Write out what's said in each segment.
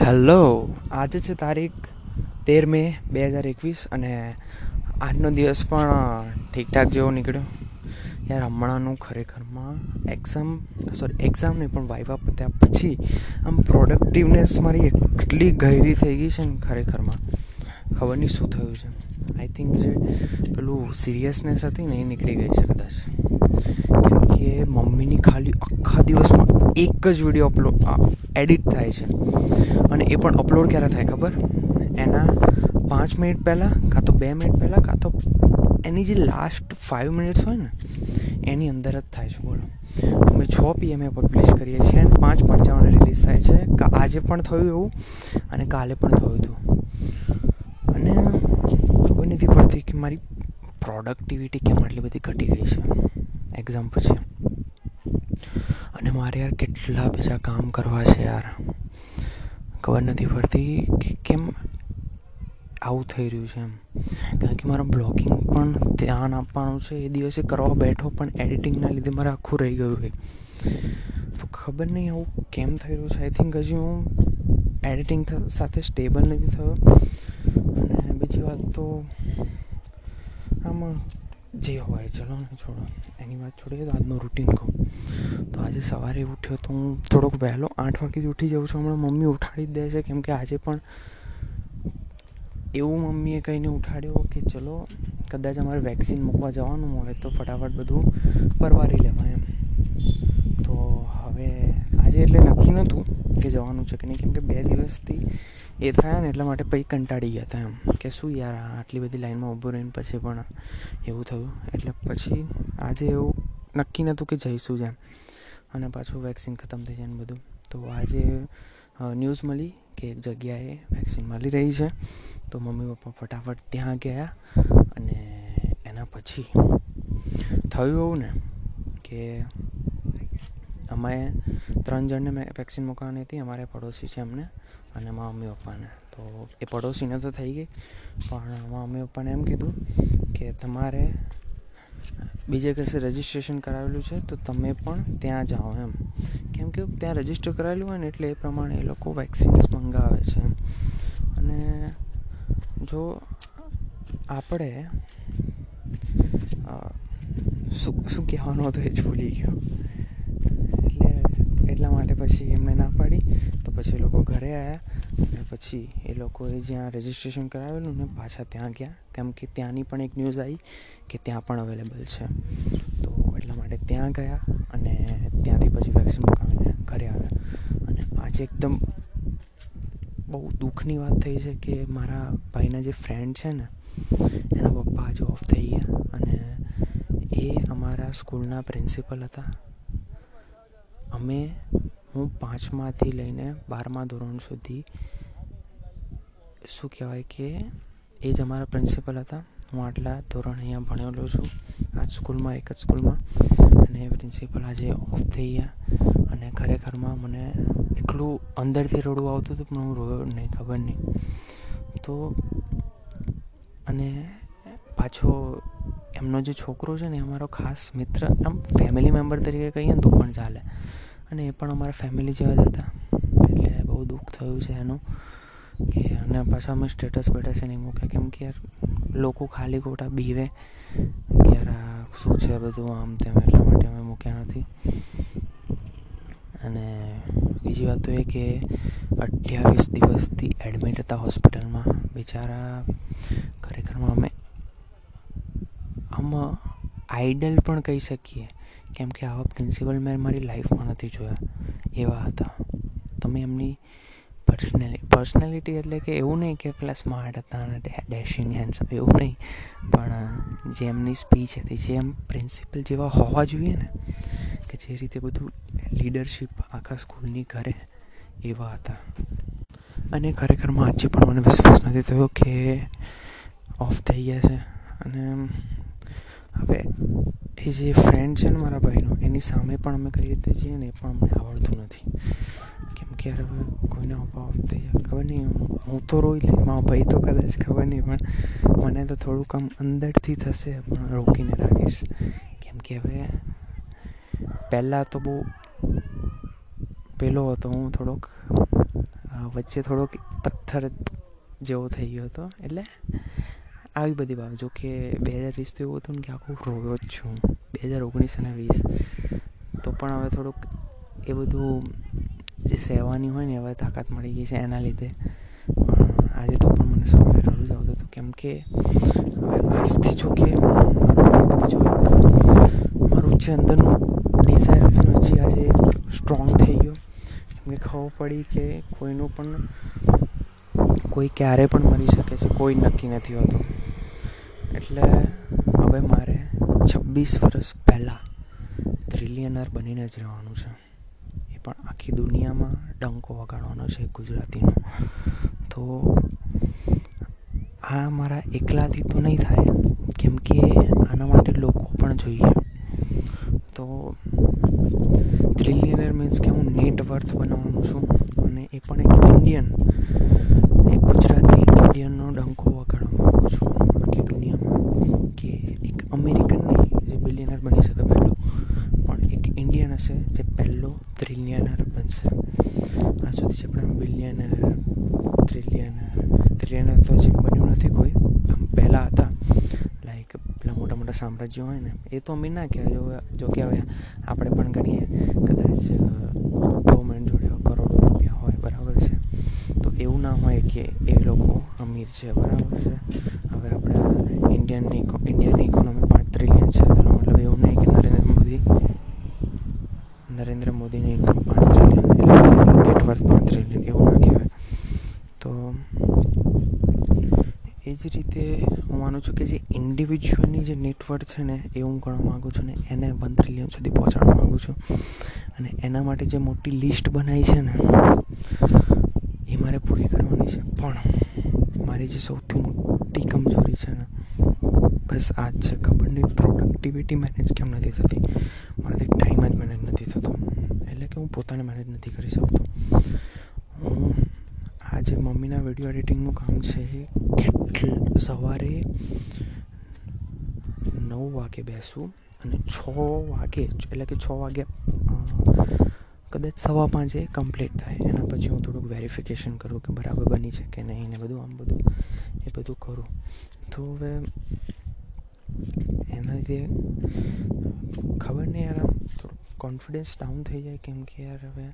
Hello આજે છે તારીખ તેર મે બે હજાર એકવીસ અને આજનો દિવસ પણ ઠીકઠાક જેવો નીકળ્યો. યાર, હમણાંનું ખરેખરમાં એક્ઝામ સોરી એક્ઝામ નહીં, પણ વાઇવા પત્યા પછી આમ પ્રોડક્ટિવનેસ મારી એટલી ગહેરી થઈ ગઈ છે ને ખરેખરમાં. ખબર નહીં શું થયું છે. આઈ થિંક જે પેલું સિરિયસનેસ હતી ને એ નીકળી ગઈ છે કદાચ. કે મમ્મીની ખાલી આખા દિવસમાં એક જ વીડિયો અપલોડ એડિટ થાય છે. અને એ પણ અપલોડ ક્યારે થાય ખબર? એના પાંચ મિનિટ પહેલાં કાં તો બે મિનિટ પહેલાં કાં તો એની જે લાસ્ટ ફાઇવ મિનિટ્સ હોય ને, એની અંદર જ થાય છે બોલો. અમે છ પીએમએ પબ્લિશ કરીએ છીએ અને પાંચ પંચાવને રિલીઝ થાય છે. આજે પણ થયું એવું અને કાલે પણ થયું હતું. અને ખબર નથી પડતી કે મારી પ્રોડક્ટિવિટી કેમ આટલી બધી ઘટી ગઈ છે? એક્ઝામ પછી અને મારે યાર કેટલા બીજા કામ કરવા છે યાર. ખબર નથી પડતી કે કેમ આવું થઈ રહ્યું છે એમ. કારણ કે મારા બ્લોગિંગ પણ ધ્યાન આપવાનું છે. એ દિવસે કરવા બેઠો પણ એડિટિંગના લીધે મારે આખું રહી ગયું હોય તો ખબર નહીં આવું કેમ થઈ રહ્યું છે. આઈ થિંક હજી હું એડિટિંગ સાથે સ્ટેબલ નથી થયો. અને બીજી વાત તો આમાં જે હોય, ચલો ને, છોડો. એની વાત છોડીએ તો આજનું રૂટીન કહું. તો આજે સવારે ઉઠ્યો તો હું થોડોક વહેલો આઠ વાગે જ ઉઠી જાઉં છું. હમણાં મમ્મી ઉઠાડી જ દે છે, કેમ કે આજે પણ એવું મમ્મીએ કહીને ઉઠાડ્યો કે ચલો, કદાચ અમારે વેક્સિન મૂકવા જવાનું હોય તો ફટાફટ બધું પરવારી લેવાય એમ. તો હવે આજે એટલે નક્કી નહોતું. કે જવાનું છે કે નહીં? કેમ કે બે દિવસથી એ થયા ને એટલા માટે પછી કંટાળી ગયા હતા એમ. કે શું યાર આટલી બધી લાઈનમાં ઊભું રહીને પછી પણ એવું થયું. એટલે પછી આજે એવું નક્કી નહોતું કે જઈશું જ એમ. અને પાછું વેક્સિન ખતમ થઈ જાય ને બધું. તો આજે ન્યૂઝ મળી કે એક જગ્યાએ વેક્સિન મળી રહી છે. તો મમ્મી પપ્પા ફટાફટ ત્યાં ગયા અને એના પછી થયું એવું ને કે અમે ત્રણ જણને મેં વેક્સિન મૂકવાની હતી, અમારે પડોશી છે અમને અને મારા મમ્મી પપ્પાને. તો એ પડોશીને તો થઈ ગઈ, પણ મારા મમ્મી પપ્પાને એમ કીધું કે તમારે બીજે કશે રજિસ્ટ્રેશન કરાવેલું છે તો તમે પણ ત્યાં જાઓ એમ. કેમ કે ત્યાં રજિસ્ટર કરાવેલું હોય ને એટલે એ પ્રમાણે એ લોકો વેક્સિન્સ મંગાવે છે અને જો આપણે શું શું કહેવાનું હતું એ જ ભૂલી ગયો. એટલા માટે પછી એમણે ના પાડી. તો પછી એ લોકો ઘરે આવ્યા અને પછી એ લોકોએ જ્યાં રજિસ્ટ્રેશન કરાવેલું ને પાછા ત્યાં ગયા. કેમ કે ત્યાંની પણ એક ન્યૂઝ આવી કે ત્યાં પણ અવેલેબલ છે. તો એટલા માટે ત્યાં ગયા અને ત્યાંથી પછી વેક્સિન મુકાવીને ઘરે આવ્યા. અને આજે એકદમ બહુ દુઃખની વાત થઈ છે કે મારા ભાઈના જે ફ્રેન્ડ છે ને, એના પપ્પા આજે થઈ ગયા. અને એ અમારા સ્કૂલના પ્રિન્સિપલ હતા. અમે, હું પાંચમાથી લઈને બારમા ધોરણ સુધી, શું કહેવાય કે, એ જ અમારા પ્રિન્સિપલ હતા. હું આટલા ધોરણ અહીંયા ભણેલો છું. આ સ્કૂલમાં એક જ સ્કૂલમાં અને પ્રિન્સિપલ આજે ઓફ થઈ ગયા અને ખરેખરમાં મને એટલું અંદરથી રડવું આવતું હતું, પણ હું રોયો નહીં, ખબર નહીં. તો, અને પાછો એમનો જે છોકરો છે ને, એ અમારો ખાસ મિત્ર, આમ ફેમિલી મેમ્બર તરીકે કહીએ ને તો પણ ચાલે. અને એ પણ અમારા ફેમિલી જેવા જ હતા. એટલે બહુ દુઃખ થયું છે એનું કે અને પાછા અમે સ્ટેટસ બેટસ નહીં મૂક્યા. કેમ કે યાર, લોકો ખાલી ખોટા બીવે કે યાર, આ શું છે બધું આમ તેમ, એટલા માટે અમે મૂક્યા નથી. અને બીજી વાત તો એ કે અઠ્યાવીસ દિવસથી એડમિટ હતા હોસ્પિટલમાં બિચારા ખરેખરમાં અમે આમ આઈડલ પણ કહી શકીએ. કેમ કે આવા પ્રિન્સિપલ મેં મારી લાઈફમાં નથી જોયા એવા હતા. તમે એમની પર્સનલી પર્સનાલિટી એટલે કે એવું નહીં કે પેલા સ્માર્ટ હતા અને ડેશિંગ હેન્ડસમ એવું નહીં. પણ, જે એમની સ્પીચ હતી, જે એમ પ્રિન્સિપલ જેવા હોવા જોઈએ ને, કે જે રીતે બધું લીડરશિપ આખા સ્કૂલની ઘરે એવા હતા. અને ખરેખરમાં આજે પણ મને વિશ્વાસ નથી થયો કે ઓફ થઈ ગયા છે. અને હવે, એ જે ફ્રેન્ડ છે ને મારા ભાઈનો, એની સામે પણ અમે કઈ રીતે જઈએ ને એ પણ અમને આવડતું નથી. કેમ કે યાર હવે કોઈને અભાવ થઈ જાય ખબર નહીં, હું તો રોઈ લઈશ, મારો ભાઈ તો કદાચ ખબર નહીં, પણ મને તો થોડુંક આમ અંદરથી થશે, પણ રોકીને રાખીશ. કેમ કે હવે પહેલાં તો બહુ પહેલો હતો હું થોડોક વચ્ચે થોડોક પથ્થર જેવો થઈ ગયો હતો, એટલે આવી બધી બાબત જો કે બે હજાર વીસ તો એવું હતું ને કે આખું રોયો જ છું. બે હજાર ઓગણીસ અને વીસ. તો પણ હવે થોડુંક એ બધું જે સહેવાની હોય ને હવે તાકાત મળી ગઈ છે એના લીધે. આજે તો પણ મને સવારે રડું જ આવતું હતું. કેમ કે હવે આજથી જો કે બીજું એક મારું જે અંદરનું ડિઝાયર હતું હજી આજે સ્ટ્રોંગ થઈ ગયો. કેમ કે ખબર પડી કે કોઈનું પણ કોઈ ક્યારે પણ મરી શકે છે, કોઈ નક્કી નથી હોતું. એટલે હવે મારે છવ્વીસ વર્ષ પહેલાં ટ્રિલિયનર બનીને જ રહેવાનું છે. એ પણ આખી દુનિયામાં ડંકો વગાડવાનો છે ગુજરાતીનો. તો આ મારા એકલાથી તો નહીં થાય, કેમ કે આના માટે લોકો પણ જોઈએ. તો ટ્રિલિયનર મીન્સ કે હું નેટ વર્થ બનાવવાનું છું અને એ પણ એક ઇન્ડિયન ગુજરાતી ડંકો વગાડવા માગું છું. આખી દુનિયામાં કે એક અમેરિકન નહીં જે બિલિયનર બની શકે પહેલો, પણ એક ઇન્ડિયન હશે જે પહેલો ત્રિલિયનર બનશે. આ સુધી છે પણ બિલિયનર ત્રિલિયનર ત્રિલિયનર તો હજી બન્યું નથી કોઈ આમ પહેલાં હતા. લાઈક પેલા મોટા મોટા સામ્રાજ્યો હોય ને, એ તો અમે ના કહેવાય. જો કે હવે આપણે પણ ગણીએ. કદાચ ગવર્મેન્ટ જોડે કરોડો રૂપિયા હોય બરાબર છે તો એવું ના હોય કે એ લોકો અમીર છે, બરાબર છે. હવે આપણા ઇન્ડિયનની ઇન્ડિયાની ઇકોનોમી પાંચ ટ્રિલિયન છે તેનો મતલબ એવું નહીં કે નરેન્દ્ર મોદી, નરેન્દ્ર મોદીની ઇન્કમ પાંચ ટ્રિલિયન એટલે પાંચ ટ્રિલિયન એવું ના કહેવાય. તો એ જ રીતે હું માનું છું કે જે ઇન્ડિવિજ્યુઅલની જે નેટવર્ક છે ને, એ હું ગણવા માગું છું ને, એને વન ટ્રિલિયન સુધી પહોંચાડવા માગું છું. અને એના માટે જે મોટી લિસ્ટ બનાવી છે ને એ મારે પૂરી કરવાની છે. પણ મારી જે સૌથી મોટી કમજોરી છે ને, બસ આ જ છે ખબર નહીં પ્રોડક્ટિવિટી મેનેજ કેમ નથી થતી? મારાથી ટાઈમ જ મેનેજ નથી થતો. એટલે કે હું પોતાને મેનેજ નથી કરી શકતો. હું આ જે મમ્મીના વીડિયો એડિટિંગનું કામ છે કેટલ સવારે નવ વાગે બેસું અને છ વાગે, એટલે કે છ વાગે કદાચ સવા પાંચે કમ્પ્લીટ થાય, એના પછી હું થોડુંક વેરિફિકેશન કરું કે બરાબર બની છે કે નહીં ને બધું, આમ બધું, એ બધું કરું. તો હવે એના લીધે ખબર નહીં યાર આમ થોડું કોન્ફિડન્સ ડાઉન થઈ જાય કેમ કે યાર હવે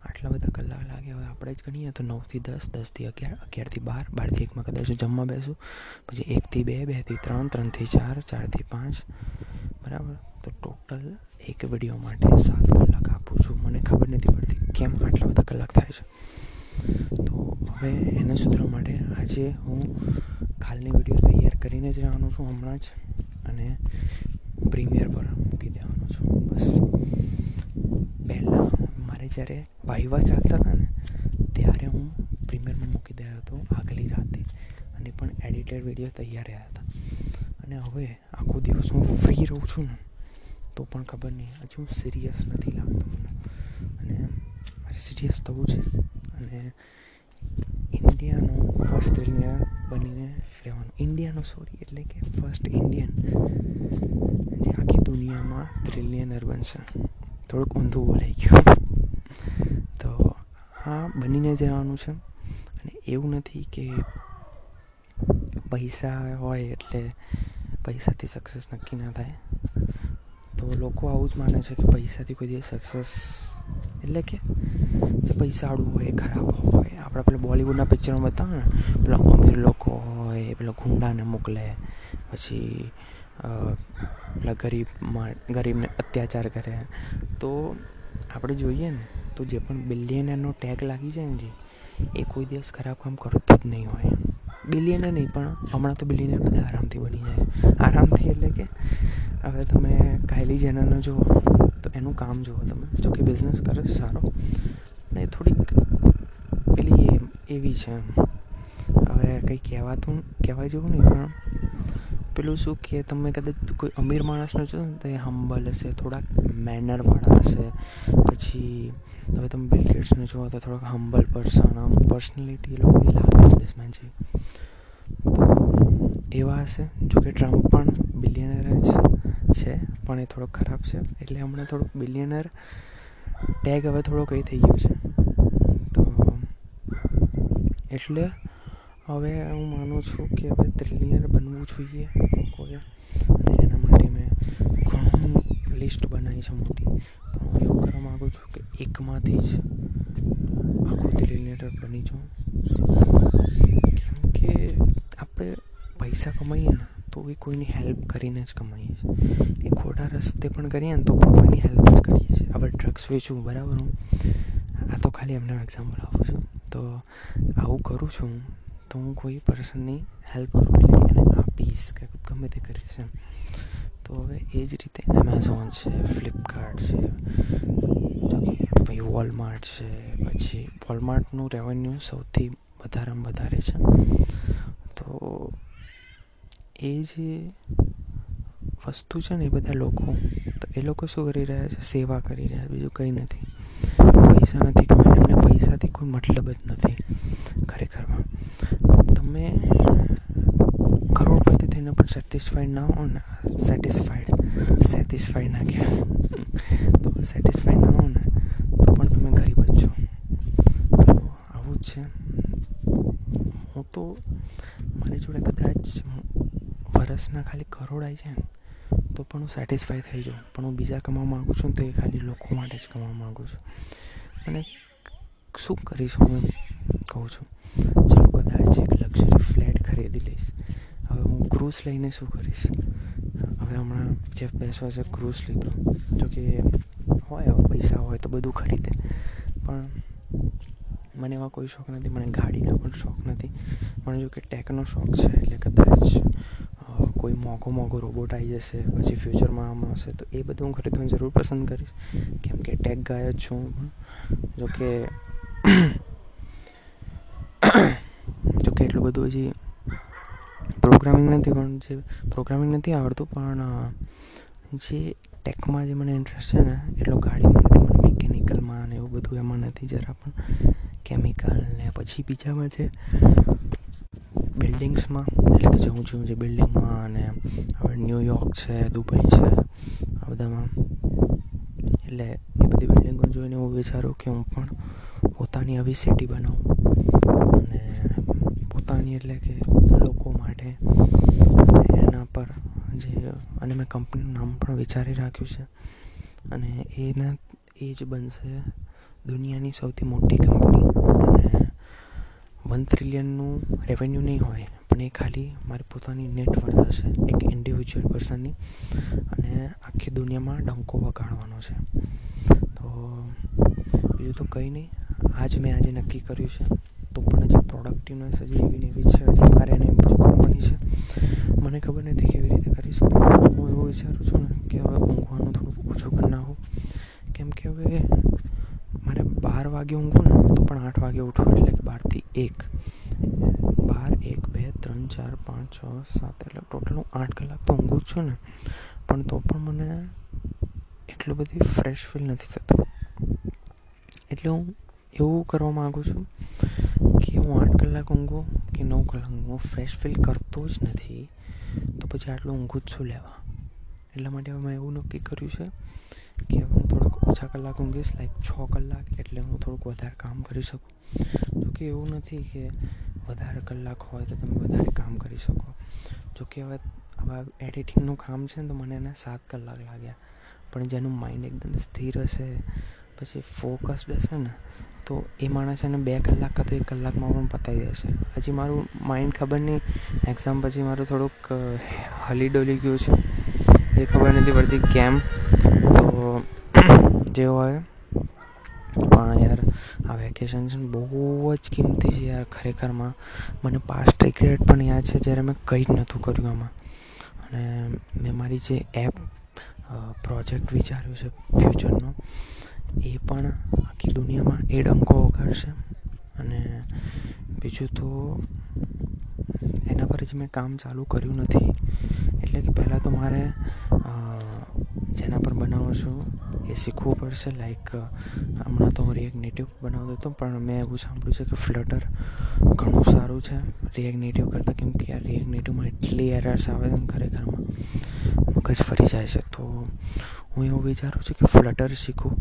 આટલા બધા કલાક લાગે હવે આપણે જ ગણીએ તો નવથી દસ, દસથી અગિયાર, અગિયારથી બાર, બારથી એકમાં કદાચ જમવા બેસું, પછી એકથી બે, બેથી ત્રણ, ત્રણથી ચાર, ચારથી પાંચ, બરાબર? તો ટોટલ એક વીડિયો માટે સાત કલાક આપું છું. મને ખબર નથી પડતી કેમ આટલા બધા કલાક થાય છે. તો હવે એને સુધરવા માટે આજે હું કાલની વીડિયો તૈયાર કરીને જ રહેવાનું છું હમણાં જ અને પ્રીમિયર પર મૂકી દેવાનો છું. બસ. પહેલાં મારે જ્યારે વાહિવા ચાલતા હતા ને, ત્યારે હું પ્રીમિયરમાં મૂકી દેતો હતો આગલી રાતે. અને પણ એડિટેડ વીડિયો તૈયાર રહ્યા હતા. અને હવે આખો દિવસ હું ફ્રી રહું છું ને તો પણ ખબર નહીં. હજુ સિરિયસ નથી લાગતો મને. અને મારે સિરિયસ થવું છે. અને ઇન્ડિયાનો ફર્સ્ટ ટ્રિલિયનર બનીને રહેવાનું. ઇન્ડિયાનો સોરી એટલે કે ફર્સ્ટ ઇન્ડિયન જે આખી દુનિયામાં ટ્રિલિયનર બનશે. થોડુંક ઊંધું બોલાઈ ગયું. તો આ બનીને જ રહેવાનું છે. અને એવું નથી કે પૈસા હોય એટલે પૈસાથી સક્સેસ નક્કી ના થાય. તો લોકો આવું જ માને છે કે પૈસાથી કોઈ દિવસ સક્સેસ એટલે કે જે પૈસાવાળું હોય, ખરાબ હોય. આપણા પેલા બોલિવૂડના પિક્ચરમાં બતાવે ને પેલા અમીર લોકો હોય, પેલા ગુંડાને મોકલે, પછી પેલા ગરીબમાં ગરીબને અત્યાચાર કરે. તો આપણે જોઈએ ને, તો જે પણ બિલિયનરનો ટેગ લાગી જાય ને જે, એ કોઈ દિવસ ખરાબ કામ કરતું જ નહીં હોય. બિલિયનર નહીં, પણ હમણાં તો બિલિયનર બધા આરામથી બની જાય. આરામથી એટલે કે હવે તમે કાયલી જેનરનો જુઓ, તો એનું કામ જુઓ તમે. જો કે બિઝનેસ કરે છે સારો. ને થોડીક પેલી એવી છે. હવે કંઈ કહેવાતું કહેવાય જેવું નહીં, પણ પેલું શું કે તમે કદાચ કોઈ અમીર માણસને જો ને તો એ હમ્બલ હશે, થોડાક મેનરવાળા હશે. પછી હવે તમે બિલ ગેટ્સને જુઓ તો થોડાક હમ્બલ પર્સન આમ પર્સનાલિટી એ લોકોની લાગે બિઝનેસમેન છે. તો એવા હશે, જોકે ટ્રમ્પ પણ બિલિયનર જ છે, પણ એ થોડોક ખરાબ છે. એટલે હમણાં થોડુંક બિલિયનર ટેગ હવે થોડો કંઈ થઈ ગયો છે. તો, એટલે હવે હું માનું છું કે હવે ત્રિલિયર બનવું જોઈએ લોકોએ. એના માટે મેં ઘણું લિસ્ટ બનાવી છે મોટી. પણ હું એવું કરવા માગું છું કે એકમાંથી જ આખું ટ્રિલિયનર બની જાઉં. કેમ કે આપણે પૈસા કમાઈએ ને, તો એ કોઈની હેલ્પ કરીને જ કમાઈએ છીએ. એ ખોટા રસ્તે પણ કરીએ ને, તો પણ કોઈની હેલ્પ જ કરીએ છીએ. આપણે ડ્રગ્સ વેચું બરાબર હું? આ તો ખાલી એમને એક્ઝામ્પલ આપું છું. તો આવું કરું છું. તો હું કોઈ પર્સનની હેલ્પ કરું એટલે કે આપીશ કે ગમે તે કરીશ એમ તો હવે એ જ રીતે એમેઝોન છે ફ્લિપકાર્ટ છે પછી વોલમાર્ટ છે પછી વોલમાર્ટનું રેવન્યુ સૌથી વધારેમાં વધારે છે તો એ જે વસ્તુ છે ને એ બધા લોકો તો એ લોકો શું કરી રહ્યા છે સેવા કરી રહ્યા છે બીજું કંઈ નથી પૈસા નથી કમાયા એમને પૈસાથી કોઈ મતલબ જ નથી ખરેખરમાં તમે કરોડપતિ થઈને પણ સેટિસ્ફાઈડ ના હો ને સેટિસ્ફાઈડ સેટિસ્ફાઈડ ના કહેવાય. તો સેટિસ્ફાઈડ ના હો ને, તો પણ તમે ગરીબ જ છો. તો આવું જ છે. હું તો, મારી જોડે કદાચ વર્ષના ખાલી કરોડ આવી જાય ને, તો પણ હું સેટિસ્ફાઈ થઈ જાઉં. પણ હું બીજા કમાવા માગું છું તો એ ખાલી લોકો માટે જ કમાવા માગું છું. અને શું કરીશ હું કહું છું? ચલો કદાચ એક લક્ઝરી ફ્લેટ ખરીદી લઈશ. હવે હું ક્રૂઝ લઈને શું કરીશ? હવે હમણાં જે બેસવા છે ક્રૂઝ લીધો. જોકે હોય હવે પૈસા હોય તો બધું ખરીદે. પણ મને એવા કોઈ શોખ નથી, મને ગાડીનો પણ શોખ નથી. મને જો કે ટેકનો શોખ છે, એટલે કદાચ કોઈ મોંઘો મોંઘો રોબોટ આવી જશે, પછી ફ્યુચરમાં આમ હશે, તો એ બધું હું ખરીદવાની જરૂર પસંદ કરીશ. કેમ કે ટેક ગાય જ છું હું. પણ કે જો કે એટલું બધું હજી પ્રોગ્રામિંગ નથી, પણ જે પ્રોગ્રામિંગ નથી આવડતું, પણ જે ટેકમાં જે મને ઇન્ટરેસ્ટ છે ને, એટલો ગાડીમાં નથી, મને મિકેનિકલમાં ને એવું બધું એમાં નથી, જરા પણ કેમિકલ ને પછી બીજામાં છે બિલ્ડિંગ્સમાં એટલે કે હું છું, જે બિલ્ડિંગમાં અને હવે ન્યુયોર્ક છે દુબઈ છે, આ બધામાં. એટલે એ બધી બિલ્ડિંગો જોઈને હું વિચારું કે હું પણ પોતાની આવી સિટી બનાવું. અને પોતાની એટલે કે લોકો માટે. એના પર જે અને મેં કંપનીનું નામ પણ વિચારી રાખ્યું છે. અને એના, એ જ બનશે દુનિયાની સૌથી મોટી કંપની અને વન ટ્રિલિયનનું રેવન્યુ નહીં હોય, પણ એ ખાલી મારી પોતાની નેટવર્થ હશે, એક ઇન્ડિવિજ્યુઅલ પર્સનની અને આખી દુનિયામાં ડંકો વગાડવાનો છે. તો બીજું તો કંઈ નહીં. આજ મેં આજે નક્કી કર્યું છે. તો પણ હજી પ્રોડક્ટિવનેસ હજી એવી એવી છે હજી મારે એને ઇમ્પ્રૂવ કરવાની છે. મને ખબર નથી કેવી રીતે કરીશ હું એવું વિચારું છું ને કે હવે ઊંઘવાનું થોડુંક ઓછું કરી નાખું. કેમ કે હવે મારે બાર વાગે ઊંઘું ને, તો પણ આઠ વાગે ઉઠવું એટલે કે બારથી એક. બાર, એક, બે, ત્રણ, ચાર, પાંચ, છ, સાત, એટલે ટોટલ હું આઠ કલાક તો ઊંઘું જ છું ને. પણ તો પણ મને એટલું બધી ફ્રેશ ફીલ નથી થતું. એટલે હું એવું કરવા માગું છું કે હું આઠ કલાક ઊંઘું કે નવ કલાક ઊંઘું ફ્રેશ ફીલ કરતો જ નથી તો પછી આટલું ઊંઘું જ શું લેવા એટલા માટે હવે મેં એવું નક્કી કર્યું છે કે હવે હું થોડોક ઓછા કલાક ઊંઘીશ લાઈક છ કલાક એટલે હું થોડુંક વધારે કામ કરી શકું જોકે એવું નથી કે વધારે કલાક હોય તો તમે વધારે કામ કરી શકો જોકે હવે હવે એડિટિંગનું કામ છે ને તો મને એના સાત કલાક લાગ્યા, પણ જેનું માઇન્ડ એકદમ સ્થિર હશે, પછી ફોકસ્ડ હશે ને તો એ માણસ એને બે કલાક કાં તો એક કલાકમાં પણ પતાવી દેશે. હજી મારું માઇન્ડ ખબર નહીં. એક્ઝામ પછી મારું થોડુંક હલી ડોલી ગયું છે. એ ખબર નથી પડતી કેમ. તો, જે હોય. પણ યાર, આ વેકેશન છે બહુ જ કિંમતી છે યાર ખરેખરમાં. મને પાસ્ટ રિગ્રેટ પણ યાદ છે જ્યારે મેં કંઈ જ નહોતું કર્યું આમાં. અને મેં મારી જે એપ પ્રોજેક્ટ વિચાર્યું છે ફ્યુચરનો એ પણ આખી દુનિયામાં એ ડંકો વગાડશે. અને બીજું તો એના પર જ મેં કામ ચાલુ કર્યું નથી. એટલે કે પહેલાં તો મારે જેના પર બનાવું છું એ શીખવું પડશે. લાઈક હમણાં તો હું રિએક્ટ નેટિવ બનાવતો હતો, પણ મેં એવું સાંભળ્યું છે કે ફ્લટર ઘણું સારું છે રિએક્ટ નેટિવ કરતાં. કેમ કે આ રિએક્ટ નેટિવમાં એટલી એરર્સ આવે છે ખરેખરમાં. મગજ ફરી જાય છે. તો હું એવું વિચારું છું કે ફ્લટર શીખું.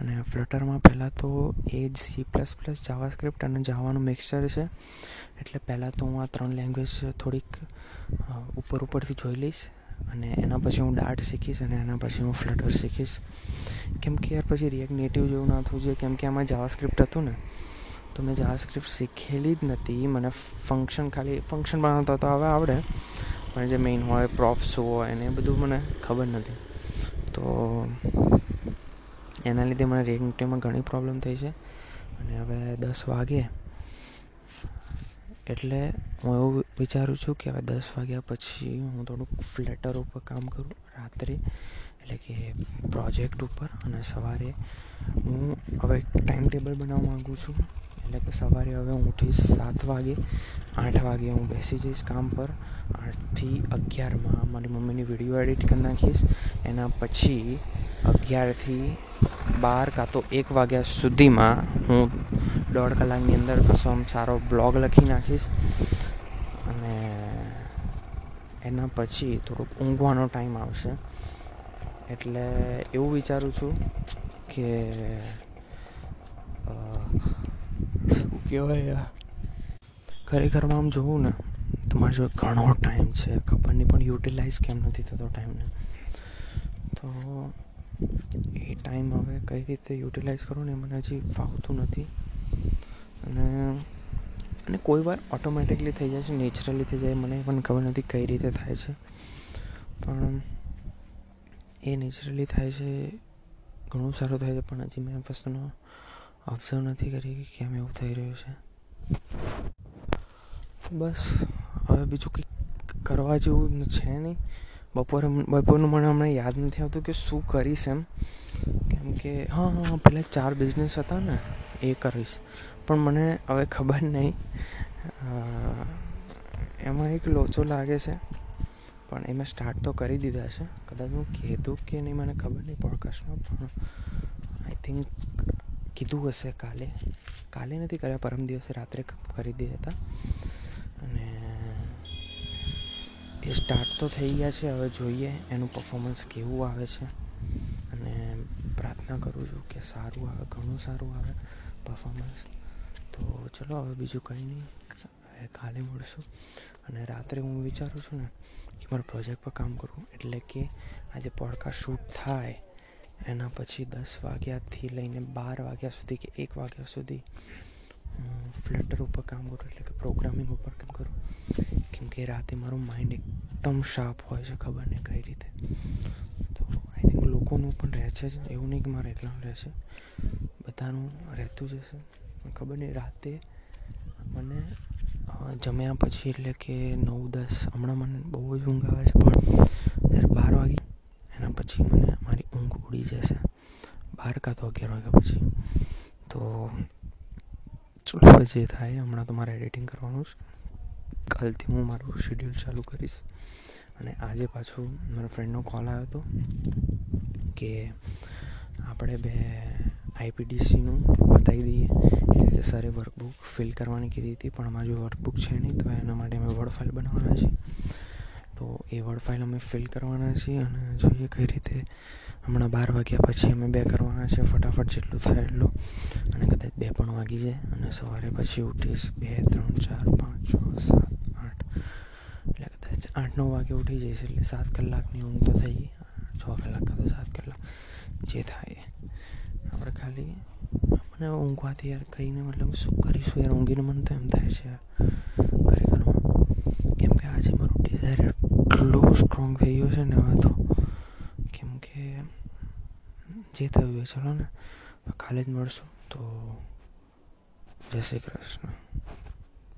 અને ફ્લટરમાં પહેલાં તો એ જ સી પ્લસ પ્લસ જાવાસ્ક્રિપ્ટ અને જાવાનું મિક્સચર છે. એટલે પહેલાં તો હું આ ત્રણ લેંગ્વેજ થોડીક ઉપર ઉપરથી જોઈ લઈશ અને એના પછી હું ડાર્ટ શીખીશ અને એના પછી હું ફ્લટર શીખીશ. કેમ કે યાર પછી રિએક્ટ નેટિવ જેવું ના થવું જોઈએ, કેમ કે આમાં જાવાસ્ક્રિપ્ટ હતું ને. તો મેં જાવાસ્ક્રિપ્ટ શીખેલી જ નથી. મને ફંક્શન ખાલી ફંક્શન બનાવતા તો હવે આવડે. પણ જે મેઇન હોય પ્રોપ્સ હોય એને એ બધું મને ખબર નથી. તો એના લીધે મને રિએક્ટ ટાઈમમાં ઘણી પ્રોબ્લેમ થઈ છે. અને હવે દસ વાગે. એટલે હું એવું વિચારું છું કે હવે દસ વાગ્યા પછી હું થોડુંક ફ્લેટર ઉપર કામ કરું રાત્રે. એટલે કે પ્રોજેક્ટ ઉપર અને સવારે. હું હવે ટાઈમ ટેબલ બનાવવા માગું છું. એટલે કે સવારે હવે હું ઉઠીશ સાત વાગે, આઠ વાગે હું બેસી જઈશ કામ પર. આઠથી અગિયારમાં મારી મમ્મીની વીડિયો એડિટ કરી નાખીશ. એના પછી અગિયારથી બાર કાં તો એક વાગ્યા સુધીમાં હું દોઢ કલાકની અંદર કશો સારો બ્લોગ લખી નાખીશ. અને એના પછી થોડોક ઊંઘવાનો ટાઈમ આવશે. એટલે એવું વિચારું છું કે કહેવાય ખરેખરમાં આમ જોવું ને, તો મારી ઘણો ટાઈમ છે, ખબર નહીં, પણ યુટિલાઇઝ કેમ નથી થતો ટાઈમને તો એ ટાઈમ હવે કઈ રીતે યુટિલાઇઝ કરવો ને મને હજી ફાવતું નથી. અને અને કોઈ વાર ઓટોમેટિકલી થઈ જાય છે નેચરલી થઈ જાય, મને પણ ખબર નથી કઈ રીતે થાય છે. પણ એ નેચરલી થાય છે, ઘણું સારું થાય છે, પણ હજી મેં વસ્તુનો ઓબ્ઝર્વ નથી કરી કે કેમ એવું થઈ રહ્યું છે. બસ, હવે બીજું કંઈક કરવા જેવું છે નહીં. બપોરે બપોરનું મને હમણાં યાદ નથી આવતું કે શું કરીશ એમ. કેમ કે, હા હા પેલા ચાર બિઝનેસ હતા ને, એ કરીશ. પણ મને હવે ખબર નહીં. એમાં એક લોચો લાગે છે. પણ એ મેં સ્ટાર્ટ તો કરી દીધા છે. કદાચ હું કીધું કે નહીં, મને ખબર નહીં પોડકાસ્ટમાં પણ આઈ થિંક કીધું હશે કાલે. કાલે નથી કર્યા, પરમ દિવસે રાત્રે કરી દીધા હતા. અને એ સ્ટાર્ટ તો થઈ ગયા છે, હવે જોઈએ એનું પરફોર્મન્સ કેવું આવે છે. અને પ્રાર્થના કરું છું કે સારું આવે, ઘણું સારું આવે પરફોર્મન્સ તો ચલો, હવે બીજું કંઈ નહીં. હવે કાલે મળશું. અને રાત્રે હું વિચારું છું ને કે મારા પ્રોજેક્ટ પર કામ કરું. એટલે કે આજે પોડકાસ્ટ શૂટ થાય. એના પછી દસ વાગ્યાથી લઈને બાર વાગ્યા સુધી કે એક વાગ્યા સુધી હું ફ્લટર ઉપર કામ કરું, એટલે કે પ્રોગ્રામિંગ ઉપર કામ કરું. કેમકે રાતે મારું માઇન્ડ એકદમ શાર્પ હોય છે, ખબર નહીં કઈ રીતે. તો આઈ થિંક લોકોનું પણ રહે છે જ, એવું નહીં કે મારે એકલાનું રહે છે. બધાનું રહેતું જ હશે. ખબર નહીં, રાતે મને જમ્યા પછી એટલે કે નવ દસ, હમણાં મને બહુ જ ઊંઘ આવે છે, પણ જ્યારે બાર વાગે એના પછી મને મારી ઊંઘ ઉડી જશે બાર કાં તો અગિયાર વાગ્યા પછી. તો ચલો જે થાય હમણાં તો મારે એડિટિંગ કરવાનું છે. કાલથી હું મારું શેડ્યુલ ચાલુ કરીશ. અને આજે પાછું મારા ફ્રેન્ડનો કોલ આવ્યો હતો કે આપણે બે આઈપીડીસીનું બતાવી દઈએ. એટલે રીતે સરે વર્કબુક ફિલ કરવાની કીધી હતી, પણ અમારી વર્કબુક છે નહીં, તો એના માટે અમે વર્ડ ફાઇલ બનાવવાના છીએ. તો એ વર્ડ ફાઇલ અમે ફિલ કરવાના છીએ અને જોઈએ કઈ રીતે હમણાં બાર વાગ્યા પછી અમે બે કરવાના છે ફટાફટ જેટલું થાય એટલું. અને કદાચ બે પણ વાગી જાય અને સવારે પછી ઉઠીશ બે, ત્રણ, ચાર, પાંચ, છ, સાત, આઠ. એટલે કદાચ આઠ, નવ વાગે ઉઠી જઈશ એટલે સાત કલાકની ઊંઘ તો થઈ છ કલાક કાં તો સાત કલાક જે થાય. આપણે ખાલી મને ઊંઘવાથી યાર કહીને મતલબ શું કરીશું યાર? ઊંઘીને મને તો એમ થાય છે યાર. ખરેખરમાં કેમ કે આજે મારું ડિઝાયર એટલો સ્ટ્રોંગ થઈ ગયો છે ને હવે તો. કેમ કે જે થયું એ ચલો ને. કાલે જ મળશું. તો જય શ્રી કૃષ્ણ.